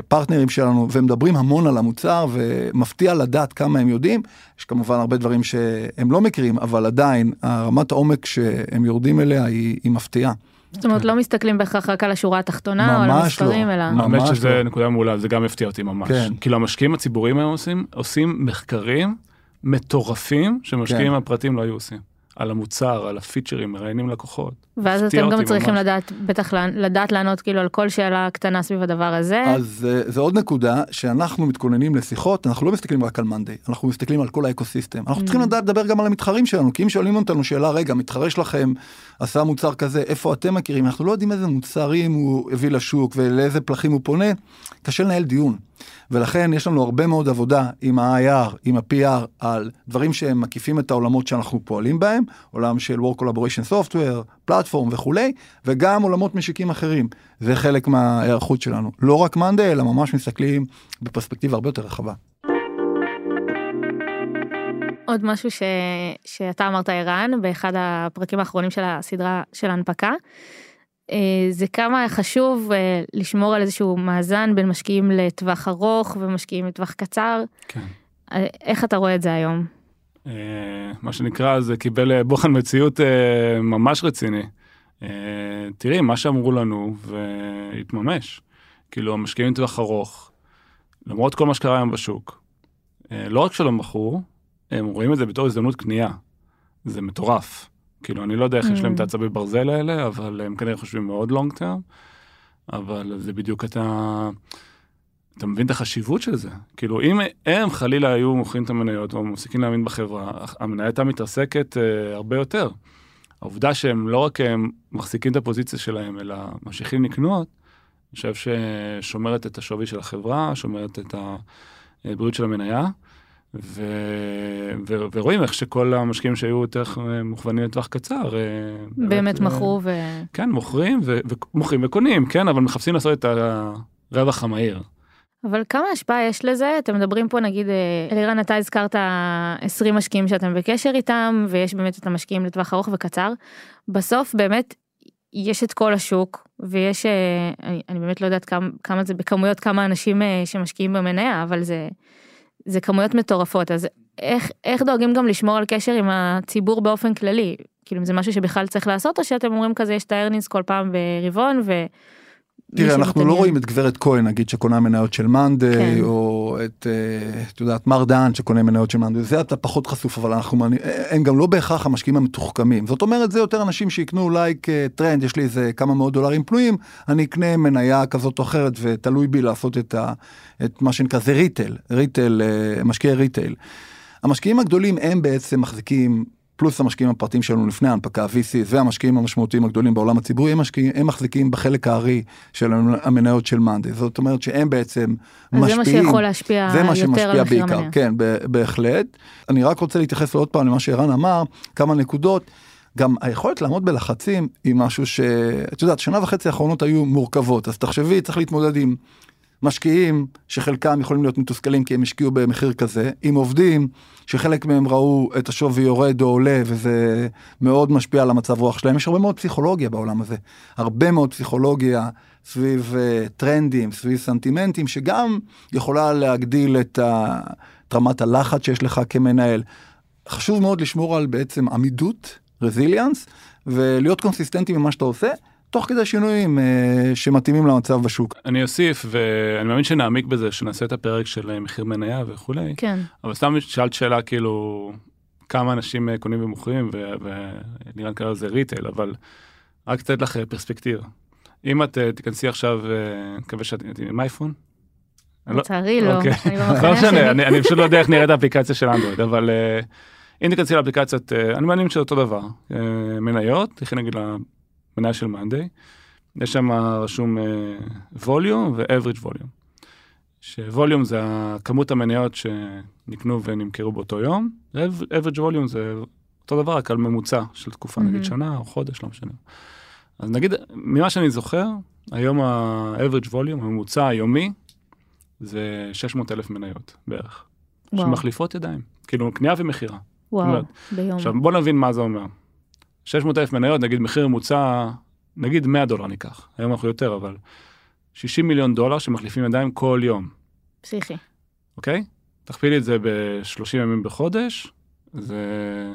פרטנרים שלנו ומדברים המון על המוצר ומפתיע לדעת כמה הם יודעים. יש כמובן הרבה דברים שהם לא מכירים, אבל עדיין הרמת העומק שהם יורדים אליה היא, היא מפתיעה. זאת אומרת, לא מסתכלים בהכרח רק על השורה התחתונה או על המספרים, לא. אלא... ממש לא. שזה נקודה מעולה, זה גם הפתיע אותי ממש. כן. כאילו המשקיעים הציבוריים היום עושים, עושים מחקרים מטורפים שמשקיעים כן. הפרטיים לא היו עושים. על המוצר, על הפיצ'רים, מראיינים לקוחות. ואז אתם גם צריכים ממש. לדעת, בטח לדעת לענות כאילו על כל שאלה קטנה סביב הדבר הזה. אז אה, זה עוד נקודה שאנחנו מתכוננים לשיחות, אנחנו לא מסתכלים רק על מאנדיי, אנחנו מסתכלים על כל האקוסיסטם. אנחנו mm. צריכים לדעת לדבר גם על המתחרים שלנו, כי אם שואלים אותנו שאלה, רגע, מתחרה שלכם עשה מוצר כזה, איפה אתם מכירים? אנחנו לא יודעים איזה מוצרים הוא הביא לשוק ולאיזה פלחים הוא פונה, קשה לנהל דיון. ולכן יש לנו הרבה מאוד עבודה עם ה-IR, עם ה-PR, על דברים שהם מקיפים את העולמות שאנחנו פועלים בהם, עולם של Work Collaboration Software, פלטפורם וכולי, וגם עולמות משיקים אחרים. זה חלק מההיערכות שלנו. לא רק מאנדי, אלא ממש מסתכלים בפרספקטיבה הרבה יותר רחבה. עוד משהו ש... שאתה אמרת ערן באחד הפרקים האחרונים של הסדרה של ההנפקה. אה, זה כמה חשוב אה, לשמור על איזשהו מאזן בין משקיעים לטווח ארוך ומשקיעים לטווח קצר. כן. אה, איך אתה רואה את זה היום? מה שנקרא זה קיבל בוחן מציאות ממש רציני. תראי מה שאמרו לנו והתממש. כאילו המשקיעים לטווח ארוך, למרות כל מה שקרה היום בשוק, לא רק שלא מכרו, הם רואים את זה בתור הזדמנות קנייה. זה מטורף. כאילו, אני לא יודע איך יש להם את mm. העצבי ברזל האלה, אבל הם כנראה חושבים מאוד לונג טרם. אבל זה בדיוק אתה... אתה מבין את החשיבות של זה. כאילו, אם הם חלילה היו מוכרים את המניות או מפסיקים להאמין בחברה, המניה הייתה מתרסקת אה, הרבה יותר. העובדה שהם לא רק הם מחזיקים את הפוזיציה שלהם, אלא ממשיכים לקנות, אני חושב ששומרת את השווי של החברה, שומרת את הבריאות של המניה. ו... ו... ורואים איך שכל המשקיעים שהיו יותר מוכוונים לטווח קצר. אה, באמת מכרו ו... כן, מוכרים ו... ומוכרים וקונים, כן, אבל מחפשים לעשות את הרווח המהיר. אבל כמה השפעה יש לזה? אתם מדברים פה נגיד, אה, אלירן אתה הזכרת 20 משקיעים שאתם בקשר איתם ויש באמת את המשקיעים לטווח ארוך וקצר. בסוף באמת יש את כל השוק ויש, אה, אני, אני באמת לא יודעת כמה, כמה זה בכמויות, כמה אנשים שמשקיעים במניה, אבל זה זה כמויות מטורפות, אז איך, איך דואגים גם לשמור על קשר עם הציבור באופן כללי? כאילו זה משהו שבכלל צריך לעשות, או שאתם אומרים כזה יש את הארנינס כל פעם ברבעון ו... תראה, אנחנו לא רואים את גברת כהן, נגיד, שקונה מניות של מאנדיי, כן. או את, אה, את יודעת, מר דהן שקונה מניות של מאנדיי, זה אתה פחות חשוף, אבל אנחנו, הם גם לא בהכרח המשקיעים המתוחכמים. זאת אומרת, זה יותר אנשים שיקנו אולי כטרנד, יש לי איזה כמה מאות דולרים פנויים, אני אקנה מניה כזאת או אחרת, ותלוי בי לעשות את, ה, את מה שנקרא, זה retail, retail, אה, משקיעי retail. המשקיעים הגדולים הם בעצם מחזיקים פלוס המשקיעים הפרטיים שלנו לפני ההנפקה, ה-VC והמשקיעים המשמעותיים הגדולים בעולם הציבורי, הם, משקיעים, הם מחזיקים בחלק הארי של המניות של מאנדי. זאת אומרת שהם בעצם משפיעים. זה מה שיכול להשפיע יותר על מחיר המניה. כן, בהחלט. אני רק רוצה להתייחס עוד פעם למה שערן אמר, כמה נקודות. גם היכולת לעמוד בלחצים היא משהו שאת יודעת שנה וחצי האחרונות היו מורכבות אז תחשבי צריך להתמודד עם משקיעים שחלקם יכולים להיות מתוסכלים כי הם השקיעו במחיר כזה, עם עובדים שחלק מהם ראו את השווי יורד או עולה וזה מאוד משפיע על המצב רוח שלהם, יש הרבה מאוד פסיכולוגיה בעולם הזה, הרבה מאוד פסיכולוגיה סביב uh, טרנדים, סביב סנטימנטים, שגם יכולה להגדיל את, ה, את רמת הלחץ שיש לך כמנהל. חשוב מאוד לשמור על בעצם עמידות, רזיליאנס, ולהיות קונסיסטנטי ממה שאתה עושה. תוך כדי שינויים אה, שמתאימים למצב בשוק. אני אוסיף ואני מאמין שנעמיק בזה שנעשה את הפרק של אה, מחיר מניה וכולי. כן. אבל סתם שאלת שאלה כאילו כמה אנשים אה, קונים ומוכרים ונראה לי זה ריטייל אבל רק לתת לך אה, פרספקטיבה. אם את תיכנסי עכשיו, מקווה שאת עם אייפון. לא- לצערי לא, אוקיי. אני במחנה לא שלי. אני פשוט לא יודע איך נראית האפליקציה של אנדרואיד אבל אם תיכנסי לאפליקציית, אני מאמין שזה אותו דבר, מניות, תכף נגיד מניה של מאנדיי, יש שם רשום ווליום ו-average ווליום. שווליום זה כמות המניות שנקנו ונמכרו באותו יום, average ווליום זה אותו דבר רק על ממוצע של תקופה, mm-hmm. נגיד שנה או חודש, לא משנה. אז נגיד, ממה שאני זוכר, היום ה-average ווליום, הממוצע היומי, זה 600 אלף מניות בערך. וואו. שמחליפות ידיים, כאילו קנייה ומכירה. וואו, אומרת, ביום. עכשיו בוא נבין מה זה אומר. 600 אלף מניות, נגיד מחיר ממוצע, נגיד 100 דולר ניקח, היום אנחנו יותר, אבל 60 מיליון דולר שמחליפים ידיים כל יום. פסיכי. אוקיי? תכפילי את זה ב-30 ימים בחודש, זה...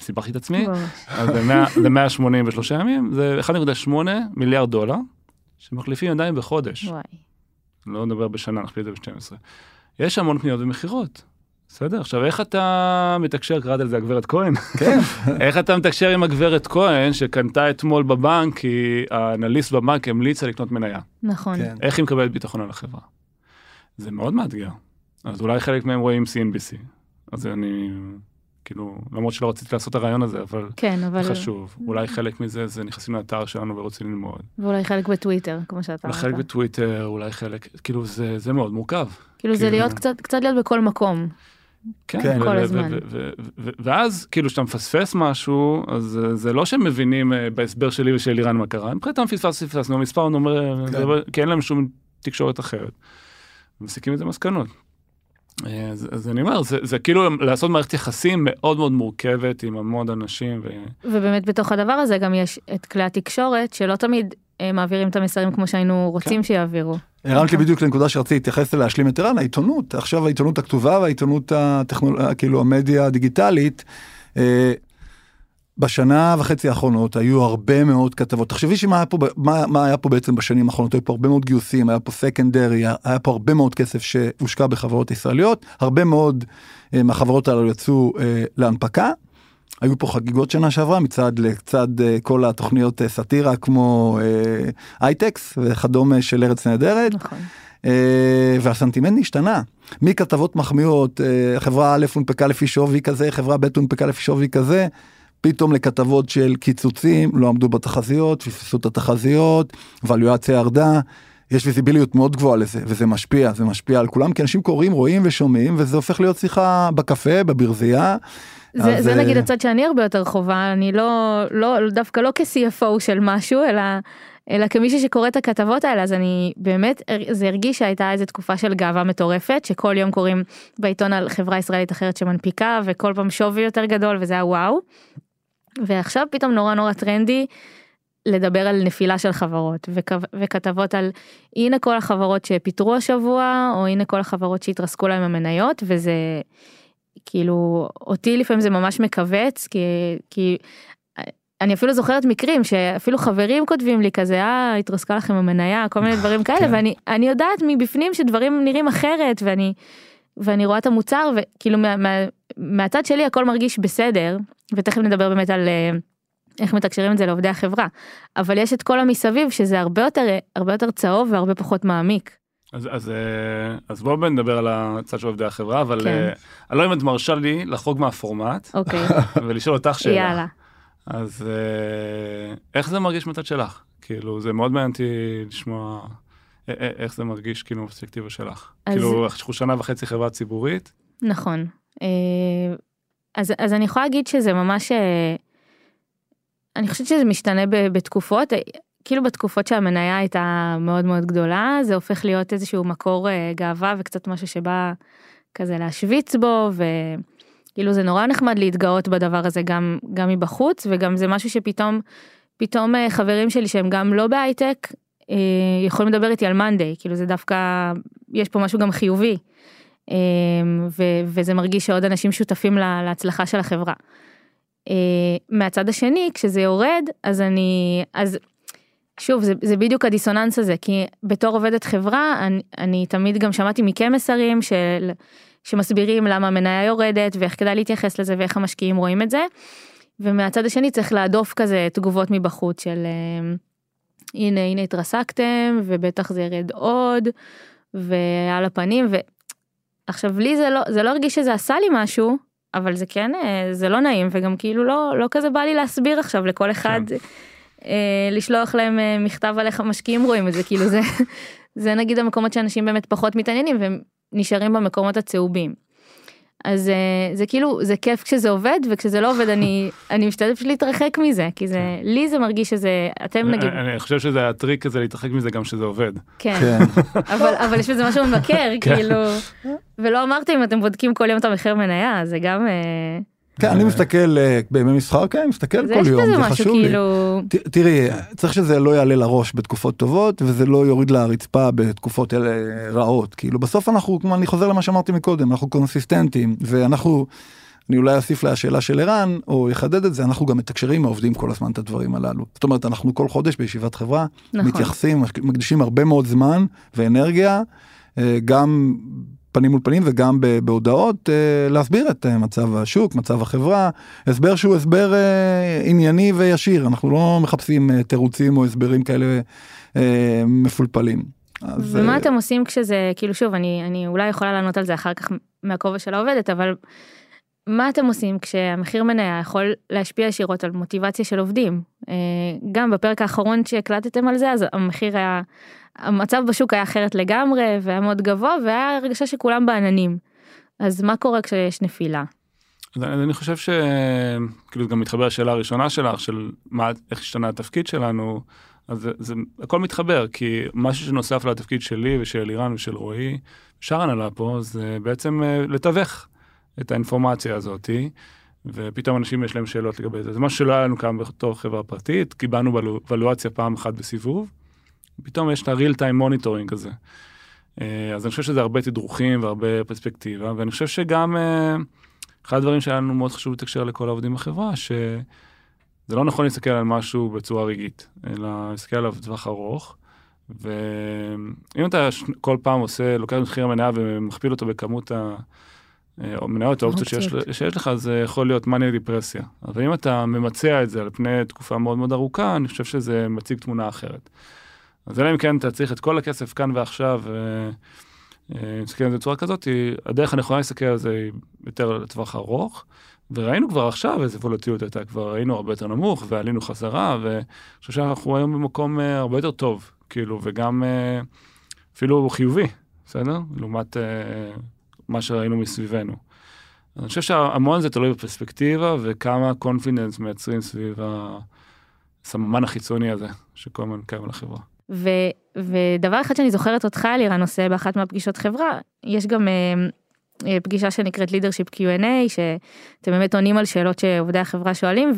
סיבכתי את עצמי, אז זה 183 ימים, זה 1.8 מיליארד דולר שמחליפים ידיים בחודש. וואי. לא נדבר בשנה, נכפיל את זה ב-12. יש המון פניות ומכירות. בסדר, עכשיו איך אתה מתקשר, קראת על זה הגברת כהן? כן. איך אתה מתקשר עם הגברת כהן שקנתה אתמול בבנק כי האנליסט בבנק המליצה לקנות מניה? נכון. כן. איך היא מקבלת ביטחון על החברה? זה מאוד מאתגר. אז אולי חלק מהם רואים CNBC. אז אני, כאילו, למרות שלא רציתי לעשות את הרעיון הזה, אבל, כן, אבל... חשוב. אולי חלק מזה זה נכנסים לאתר שלנו ורוצים ללמוד. ואולי חלק בטוויטר, כמו שאתה אמרת. חלק בטוויטר, אולי חלק, כאילו זה, זה מאוד מורכב. כאילו, כאילו זה להיות קצת, קצת להיות בכל מקום. כן, כן. כל הזמן. ואז כאילו כשאתה מפספס משהו אז אה, זה לא שהם מבינים אה, בהסבר שלי ושל איראן מה קרה, מבחינתם פספס פספסנו, המספר אומר, כן. זה- כי אין להם שום תקשורת אחרת. מסיקים את זה מסקנות. אה, אז, אז אני אומר, זה, זה כאילו לעשות מערכת יחסים מאוד מאוד מורכבת עם המון אנשים. ו... ובאמת בתוך הדבר הזה גם יש את כלי התקשורת שלא תמיד אה, מעבירים את המסרים כמו שהיינו רוצים כן. שיעבירו. הרמת לי בדיוק לנקודה שרציתי להתייחס אליה, להשלים את ערן, העיתונות, עכשיו העיתונות הכתובה והעיתונות הטכנול... כאילו המדיה הדיגיטלית. אה, בשנה וחצי האחרונות היו הרבה מאוד כתבות. תחשבי שמה היה פה, מה, מה היה פה בעצם בשנים האחרונות, היו פה הרבה מאוד גיוסים, היה פה סקנדרי, היה פה הרבה מאוד כסף שהושקע בחברות ישראליות, הרבה מאוד אה, מהחברות האלו יצאו אה, להנפקה. היו פה חגיגות שנה שעברה מצד לצד אה, כל התוכניות אה, סאטירה כמו אה, הייטקס וכדומה של ארץ נהדרת. נכון. אה, והסנטימנט השתנה מכתבות מחמיאות אה, חברה א' הונפקה לפי שווי כזה חברה ב' הונפקה לפי שווי כזה פתאום לכתבות של קיצוצים לא עמדו בתחזיות פספסו את התחזיות ואלואציה ירדה. יש ויזיביליות מאוד גבוהה לזה וזה משפיע זה משפיע על כולם כי אנשים קוראים רואים ושומעים וזה הופך להיות שיחה בקפה בברזייה. זה, אז, זה אה, נגיד הצד שאני הרבה יותר חובה, אני לא, לא, דווקא לא כ-CFO של משהו, אלא, אלא כמישהי שקורא את הכתבות האלה, אז אני באמת, זה הרגיש שהייתה איזו תקופה של גאווה מטורפת, שכל יום קוראים בעיתון על חברה ישראלית אחרת שמנפיקה, וכל פעם שווי יותר גדול, וזה היה וואו. ועכשיו פתאום נורא נורא טרנדי לדבר על נפילה של חברות וכ- וכתבות על הנה כל החברות שפיטרו השבוע או הנה כל החברות שהתרסקו להם המניות וזה כאילו אותי לפעמים זה ממש מכווץ כי כי אני אפילו זוכרת מקרים שאפילו חברים כותבים לי כזה אה התרסקה לכם המניה כל מיני דברים כאלה כן. ואני אני יודעת מבפנים שדברים נראים אחרת ואני ואני רואה את המוצר וכאילו מה, מה, מהצד שלי הכל מרגיש בסדר ותכף נדבר באמת על אה, איך מתקשרים את זה לעובדי החברה אבל יש את כל המסביב שזה הרבה יותר הרבה יותר צהוב והרבה פחות מעמיק. אז, אז, אה, אז בואו נדבר על הצד של עובדי החברה, אבל כן. אה, אני לא יודע אם את מרשה לי לחרוג מהפורמט אוקיי ולשאול אותך שאלה. יאללה. אז אה, איך זה מרגיש מהצד שלך? כאילו זה מאוד מעניין אותי לשמוע איך זה מרגיש כאילו בפרספקטיבה שלך. אז- כאילו אנחנו שנה וחצי חברה ציבורית. נכון. אז, אז אני יכולה להגיד שזה ממש, אני חושבת שזה משתנה בתקופות, כאילו בתקופות שהמניה הייתה מאוד מאוד גדולה, זה הופך להיות איזשהו מקור אה, גאווה וקצת משהו שבא כזה להשוויץ בו, וכאילו זה נורא נחמד להתגאות בדבר הזה גם, גם מבחוץ, וגם זה משהו שפתאום, פתאום אה, חברים שלי שהם גם לא בהייטק, אה, יכולים לדבר איתי על מאנדיי, כאילו זה דווקא, יש פה משהו גם חיובי. ו- וזה מרגיש שעוד אנשים שותפים לה- להצלחה של החברה. מהצד השני כשזה יורד אז אני אז שוב זה, זה בדיוק הדיסוננס הזה כי בתור עובדת חברה אני, אני תמיד גם שמעתי מכם מסרים של שמסבירים למה המניה יורדת ואיך כדאי להתייחס לזה ואיך המשקיעים רואים את זה. ומהצד השני צריך להדוף כזה תגובות מבחוץ של אה, הנה הנה התרסקתם ובטח זה ירד עוד ועל הפנים ו... עכשיו לי זה לא זה לא הרגיש שזה עשה לי משהו אבל זה כן אה, זה לא נעים וגם כאילו לא לא כזה בא לי להסביר עכשיו לכל אחד אה, לשלוח להם אה, מכתב על איך המשקיעים רואים את זה כאילו זה זה נגיד המקומות שאנשים באמת פחות מתעניינים והם נשארים במקומות הצהובים. אז אה, זה כאילו זה כיף כשזה עובד וכשזה לא עובד אני אני משתדלת פשוט להתרחק מזה כי זה לי זה מרגיש שזה אתם נגיד אני, אני חושב שזה הטריק הזה להתרחק מזה גם שזה עובד. כן. כן. אבל אבל יש בזה משהו ממכר כן. כאילו ולא אמרתי אם אתם בודקים כל יום את המחיר מניה זה גם אה, כן, אני מסתכל אה, בימי מסחר, כן, מסתכל כל יום, זה חשוב לי. כאילו תראי, צריך שזה לא יעלה לראש בתקופות טובות וזה לא יוריד לרצפה בתקופות אלה רעות. כאילו בסוף אנחנו, כמו אני חוזר למה שאמרתי מקודם, אנחנו קונסיסטנטים ואנחנו, אני אולי אוסיף לשאלה של ערן או יחדד את זה, אנחנו גם מתקשרים עם העובדים כל הזמן את הדברים הללו. זאת אומרת, אנחנו כל חודש בישיבת חברה, נכון. מתייחסים, מקדישים הרבה מאוד זמן ואנרגיה, אה, גם פנים מול פנים וגם בהודעות אה, להסביר את אה, מצב השוק, מצב החברה, הסבר שהוא הסבר אה, ענייני וישיר, אנחנו לא מחפשים תירוצים או הסברים כאלה מפולפלים. אז, ומה אתם עושים כשזה כאילו שוב אני אני אולי יכולה לענות על זה אחר כך מהכובע של העובדת אבל מה אתם עושים כשהמחיר מניה יכול להשפיע ישירות על מוטיבציה של עובדים אה, גם בפרק האחרון שהקלטתם על זה אז המחיר היה המצב בשוק היה אחרת לגמרי והיה מאוד גבוה והיה הרגשה שכולם בעננים. אז מה קורה כשיש נפילה? אני חושב שכאילו גם מתחבר לשאלה הראשונה שלך של מה איך השתנה התפקיד שלנו אז זה, זה הכל מתחבר כי משהו שנוסף לתפקיד שלי ושל אלירן ושל רועי שאר הנהלה פה זה בעצם אה, לתווך את האינפורמציה הזאתי ופתאום אנשים יש להם שאלות לגבי זה זה משהו שלא היה לנו כאן בתור חברה פרטית קיבלנו ולואציה פעם אחת בסיבוב. פתאום יש את ה-real time monitoring הזה. אה, אז אני חושב שזה הרבה תדרוכים והרבה פרספקטיבה ואני חושב שגם. אה, אחד הדברים שהיה לנו מאוד חשוב לתקשר לכל העובדים בחברה, שזה לא נכון להסתכל על משהו בצורה רגעית, אלא להסתכל עליו בטווח ארוך. ואם אתה כל פעם עושה, לוקח מחיר המניה ומכפיל אותו בכמות המניות, האופציות שיש, שיש לך, זה יכול להיות מניה דיפרסיה. אבל אם אתה ממצע את זה על פני תקופה מאוד מאוד ארוכה, אני חושב שזה מציג תמונה אחרת. אז אלא אם כן אתה צריך את כל הכסף כאן ועכשיו, להסתכל על זה בצורה כזאת, הדרך הנכונה להסתכל על זה היא יותר לטווח ארוך. וראינו כבר עכשיו איזה וולטיות הייתה, כבר היינו הרבה יותר נמוך ועלינו חזרה, ואני חושב שאנחנו היום במקום הרבה יותר טוב, כאילו, וגם אפילו חיובי, בסדר? לעומת מה שראינו מסביבנו. אני חושב שהמון זה תלוי בפרספקטיבה וכמה קונפידנס מייצרים סביב הסממן החיצוני הזה שכל הזמן קיים לחברה. ו, ודבר אחד שאני זוכרת אותך אלירן עושה באחת מהפגישות חברה, יש גם uh, פגישה שנקראת leadership Q&A, שאתם באמת עונים על שאלות שעובדי החברה שואלים,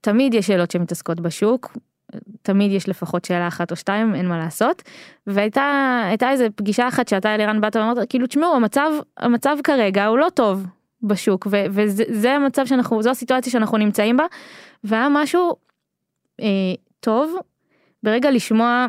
ותמיד יש שאלות שמתעסקות בשוק, תמיד יש לפחות שאלה אחת או שתיים, אין מה לעשות. והייתה איזה פגישה אחת שאתה אלירן באת ואמרת, כאילו תשמעו, המצב, המצב כרגע הוא לא טוב בשוק, ו, וזה המצב שאנחנו, זו הסיטואציה שאנחנו נמצאים בה, והיה משהו אה, טוב ברגע לשמוע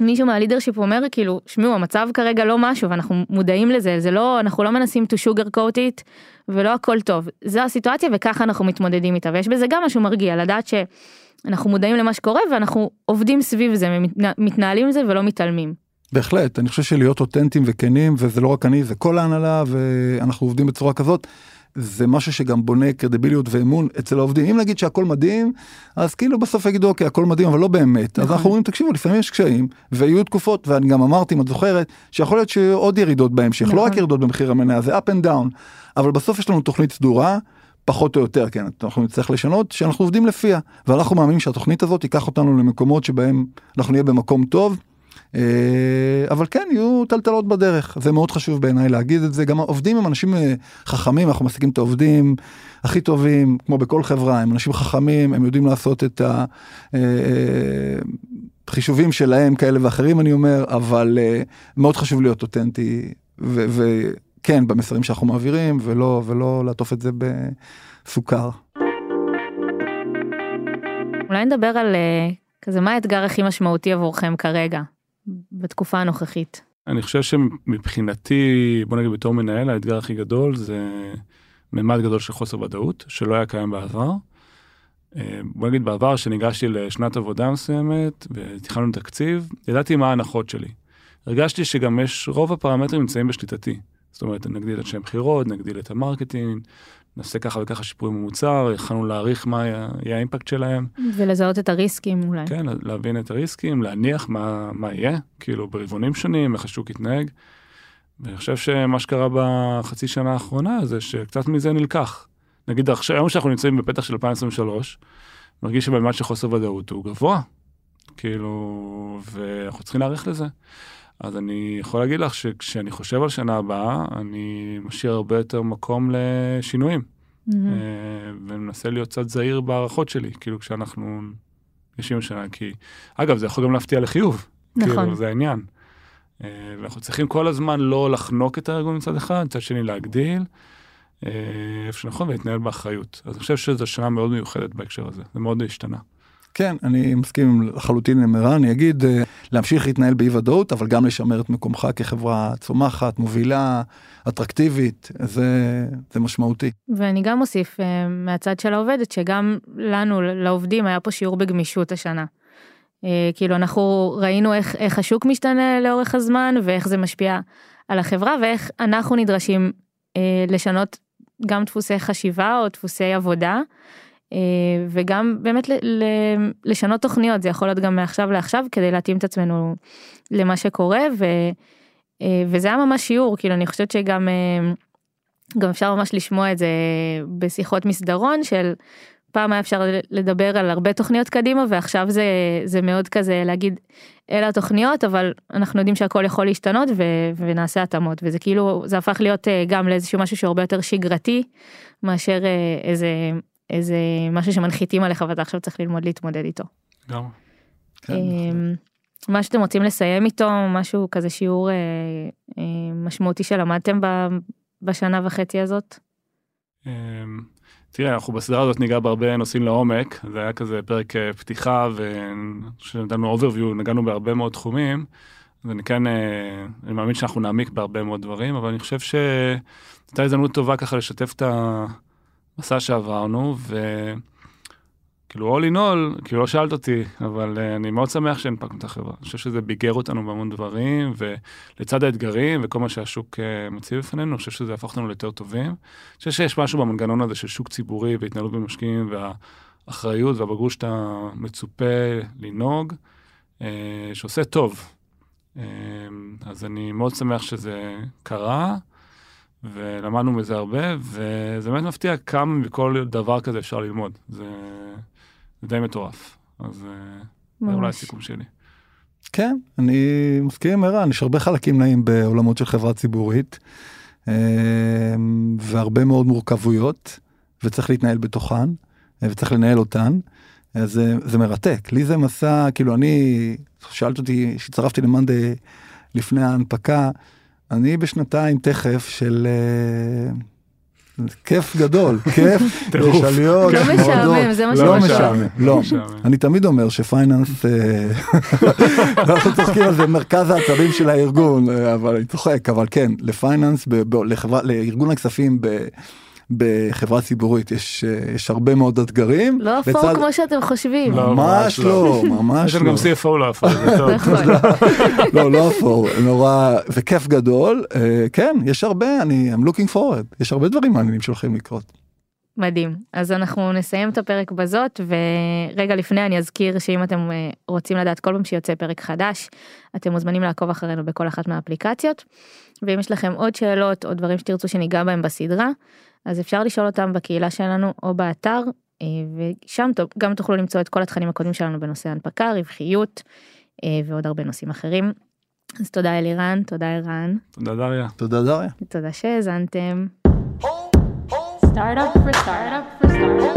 מישהו מהלידרשיפ אומר כאילו שמעו המצב כרגע לא משהו ואנחנו מודעים לזה זה לא אנחנו לא מנסים to sugar coat it ולא הכל טוב זו הסיטואציה וככה אנחנו מתמודדים איתה ויש בזה גם משהו מרגיע לדעת שאנחנו מודעים למה שקורה ואנחנו עובדים סביב זה מתנהלים עם זה ולא מתעלמים. בהחלט אני חושב שלהיות אותנטיים וכנים וזה לא רק אני זה כל ההנהלה ואנחנו עובדים בצורה כזאת זה משהו שגם בונה קרדיביליות ואמון אצל העובדים אם נגיד שהכל מדהים אז כאילו בסוף יגידו אוקיי הכל מדהים אבל לא באמת אז נכון. אנחנו אומרים תקשיבו לפעמים יש קשיים ויהיו תקופות ואני גם אמרתי אם את זוכרת שיכול להיות שיהיו עוד ירידות בהמשך לא רק נכון. ירידות במחיר המניה זה up and down אבל בסוף יש לנו תוכנית סדורה. פחות או יותר כן אנחנו נצטרך לשנות שאנחנו עובדים לפיה ואנחנו מאמינים שהתוכנית הזאת תיקח אותנו למקומות שבהם אנחנו נהיה במקום טוב אבל כן יהיו טלטלות בדרך. זה מאוד חשוב בעיניי להגיד את זה. גם העובדים הם אנשים אה, חכמים אנחנו מעסיקים את העובדים הכי טובים כמו בכל חברה הם אנשים חכמים הם יודעים לעשות את החישובים אה, שלהם כאלה ואחרים אני אומר אבל מאוד חשוב להיות אותנטי וכן במסרים שאנחנו מעבירים ולא ולא לעטוף את זה בסוכר. אולי נדבר על כזה מה האתגר הכי משמעותי עבורכם כרגע בתקופה הנוכחית? אני חושב שמבחינתי, בוא נגיד בתור מנהל, האתגר הכי גדול זה ממד גדול של חוסר ודאות, שלא היה קיים בעבר. אה, בוא נגיד בעבר, כשניגשתי לשנת עבודה מסוימת ותכננו תקציב, ידעתי מה ההנחות שלי. הרגשתי שגם יש, רוב הפרמטרים נמצאים בשליטתי. זאת אומרת, נגדיל את המכירות, נגדיל את ה marketing, נעשה ככה וככה שיפורים במוצר, יכולנו להעריך מה יהיה ה impact שלהם. ולזהות את הריסקים אולי. כן, להבין את הריסקים, להניח מה, מה יהיה, כאילו ברבעונים שונים, איך השוק יתנהג. ואני חושב שמה שקרה בחצי שנה האחרונה זה שקצת מזה נלקח. נגיד עכשיו, היום שאנחנו נמצאים בפתח של 2023, מרגיש שבמימד של חוסר ודאות הוא גבוה, כאילו, ואנחנו צריכים להיערך לזה. אז אני יכול להגיד לך שכשאני חושב על שנה הבאה, אני משאיר הרבה יותר מקום לשינויים. Mm-hmm. ומנסה להיות קצת זהיר בהערכות שלי, כאילו כשאנחנו יושבים שנה, כי אגב, זה יכול גם להפתיע לחיוב. נכון. כאילו, זה העניין. אה, ואנחנו צריכים כל הזמן לא לחנוק את הארגון מצד אחד, מצד שני להגדיל, אה, איפה שנכון, ולהתנהל באחריות. אז אני חושב שזו שנה מאוד מיוחדת בהקשר הזה, זה מאוד השתנה. כן, אני מסכים לחלוטין עם ערן, אני אגיד אה, להמשיך להתנהל באי ודאות, אבל גם לשמר את מקומך כחברה צומחת, מובילה, אטרקטיבית, זה, זה משמעותי. ואני גם אוסיף אה, מהצד של העובדת, שגם לנו, לעובדים, היה פה שיעור בגמישות השנה. אה, כאילו אנחנו ראינו איך, איך השוק משתנה לאורך הזמן ואיך זה משפיע על החברה ואיך אנחנו נדרשים לשנות גם דפוסי חשיבה או דפוסי עבודה. אה, וגם באמת לשנות תוכניות זה יכול להיות גם מעכשיו לעכשיו כדי להתאים את עצמנו למה שקורה ו, אה, וזה היה ממש שיעור כאילו אני חושבת שגם אה, גם אפשר ממש לשמוע את זה בשיחות מסדרון של פעם היה אפשר לדבר על הרבה תוכניות קדימה ועכשיו זה זה מאוד כזה להגיד אלה התוכניות אבל אנחנו יודעים שהכל יכול להשתנות ו, ונעשה התאמות וזה כאילו זה הפך להיות גם לאיזשהו משהו שהוא הרבה יותר שגרתי מאשר איזה איזה משהו שמנחיתים עליך ואתה עכשיו צריך ללמוד להתמודד איתו. גם. כן, אמ, מה שאתם רוצים לסיים איתו משהו כזה שיעור אה, אה, משמעותי שלמדתם ב, בשנה וחצי הזאת. אמ, תראה, אנחנו בסדרה הזאת ניגע בהרבה נושאים לעומק, זה היה כזה פרק אה, פתיחה ונתנו overview, נגענו בהרבה מאוד תחומים, אז אני כן, אה, אני מאמין שאנחנו נעמיק בהרבה מאוד דברים, אבל אני חושב שהייתה הזדמנות טובה ככה לשתף את המסע שעברנו, וכאילו all in all, כאילו לא שאלת אותי, אבל אה, אני מאוד שמח שהנפקנו את החברה. אני חושב שזה ביגר אותנו בהמון דברים, ולצד האתגרים וכל מה שהשוק אה, מציב בפנינו, אני חושב שזה הפך אותנו ליותר טובים. אני חושב שיש משהו במנגנון הזה של שוק ציבורי והתנהלות במשקיעים והאחריות והבגרות שאתה מצופה לנהוג, אה, שעושה טוב. אה, אז אני מאוד שמח שזה קרה, ולמדנו מזה הרבה, וזה באמת מפתיע כמה מכל דבר כזה אפשר ללמוד. זה, זה די מטורף. אז אה, זה אולי ממש. הסיכום שלי. כן, אני מסכים עם ערן, יש הרבה חלקים נעים בעולמות של חברה ציבורית, אה, והרבה מאוד מורכבויות, וצריך להתנהל בתוכן, אה, וצריך לנהל אותן, אז זה, זה מרתק. לי זה מסע, כאילו אני, שאלת אותי, שהצטרפתי למאנדי לפני ההנפקה, אני בשנתיים תכף של... אה, כיף גדול, כיף. יש עליות, לא משעמם. זה מה לא. משעמם, לא. משעמם. אני תמיד אומר שפייננס, אה, אנחנו צוחקים על זה מרכז העצבים של הארגון, אה, אבל אני צוחק, אבל כן, לפייננס, לארגון הכספים ב- בחברה ציבורית יש אה, יש הרבה מאוד אתגרים. לא אפור לצד- כמו שאתם חושבים. לא. ממש לא, ממש יש לנו לא. גם CFO לא אפור, זה טוב. נכון. לא, לא אפור, נורא, זה כיף גדול, אה, כן, יש הרבה, אני, I'm looking forward, יש הרבה דברים מעניינים שהולכים לקרות. מדהים. אז אנחנו נסיים את הפרק בזאת, ורגע לפני אני אזכיר שאם אתם אה, רוצים לדעת כל פעם שיוצא פרק חדש, אתם מוזמנים לעקוב אחרינו בכל אחת מהאפליקציות. ואם יש לכם עוד שאלות או דברים שתרצו שניגע בהם בסדרה, אז אפשר לשאול אותם בקהילה שלנו או באתר, אה, ושם גם תוכלו למצוא את כל התכנים הקודמים שלנו בנושא הנפקה, רווחיות אה, ועוד הרבה נושאים אחרים. אז תודה אלירן, תודה ערן. תודה דריה. תודה דריה. תודה שהאזנתם. Startup for startup for startup.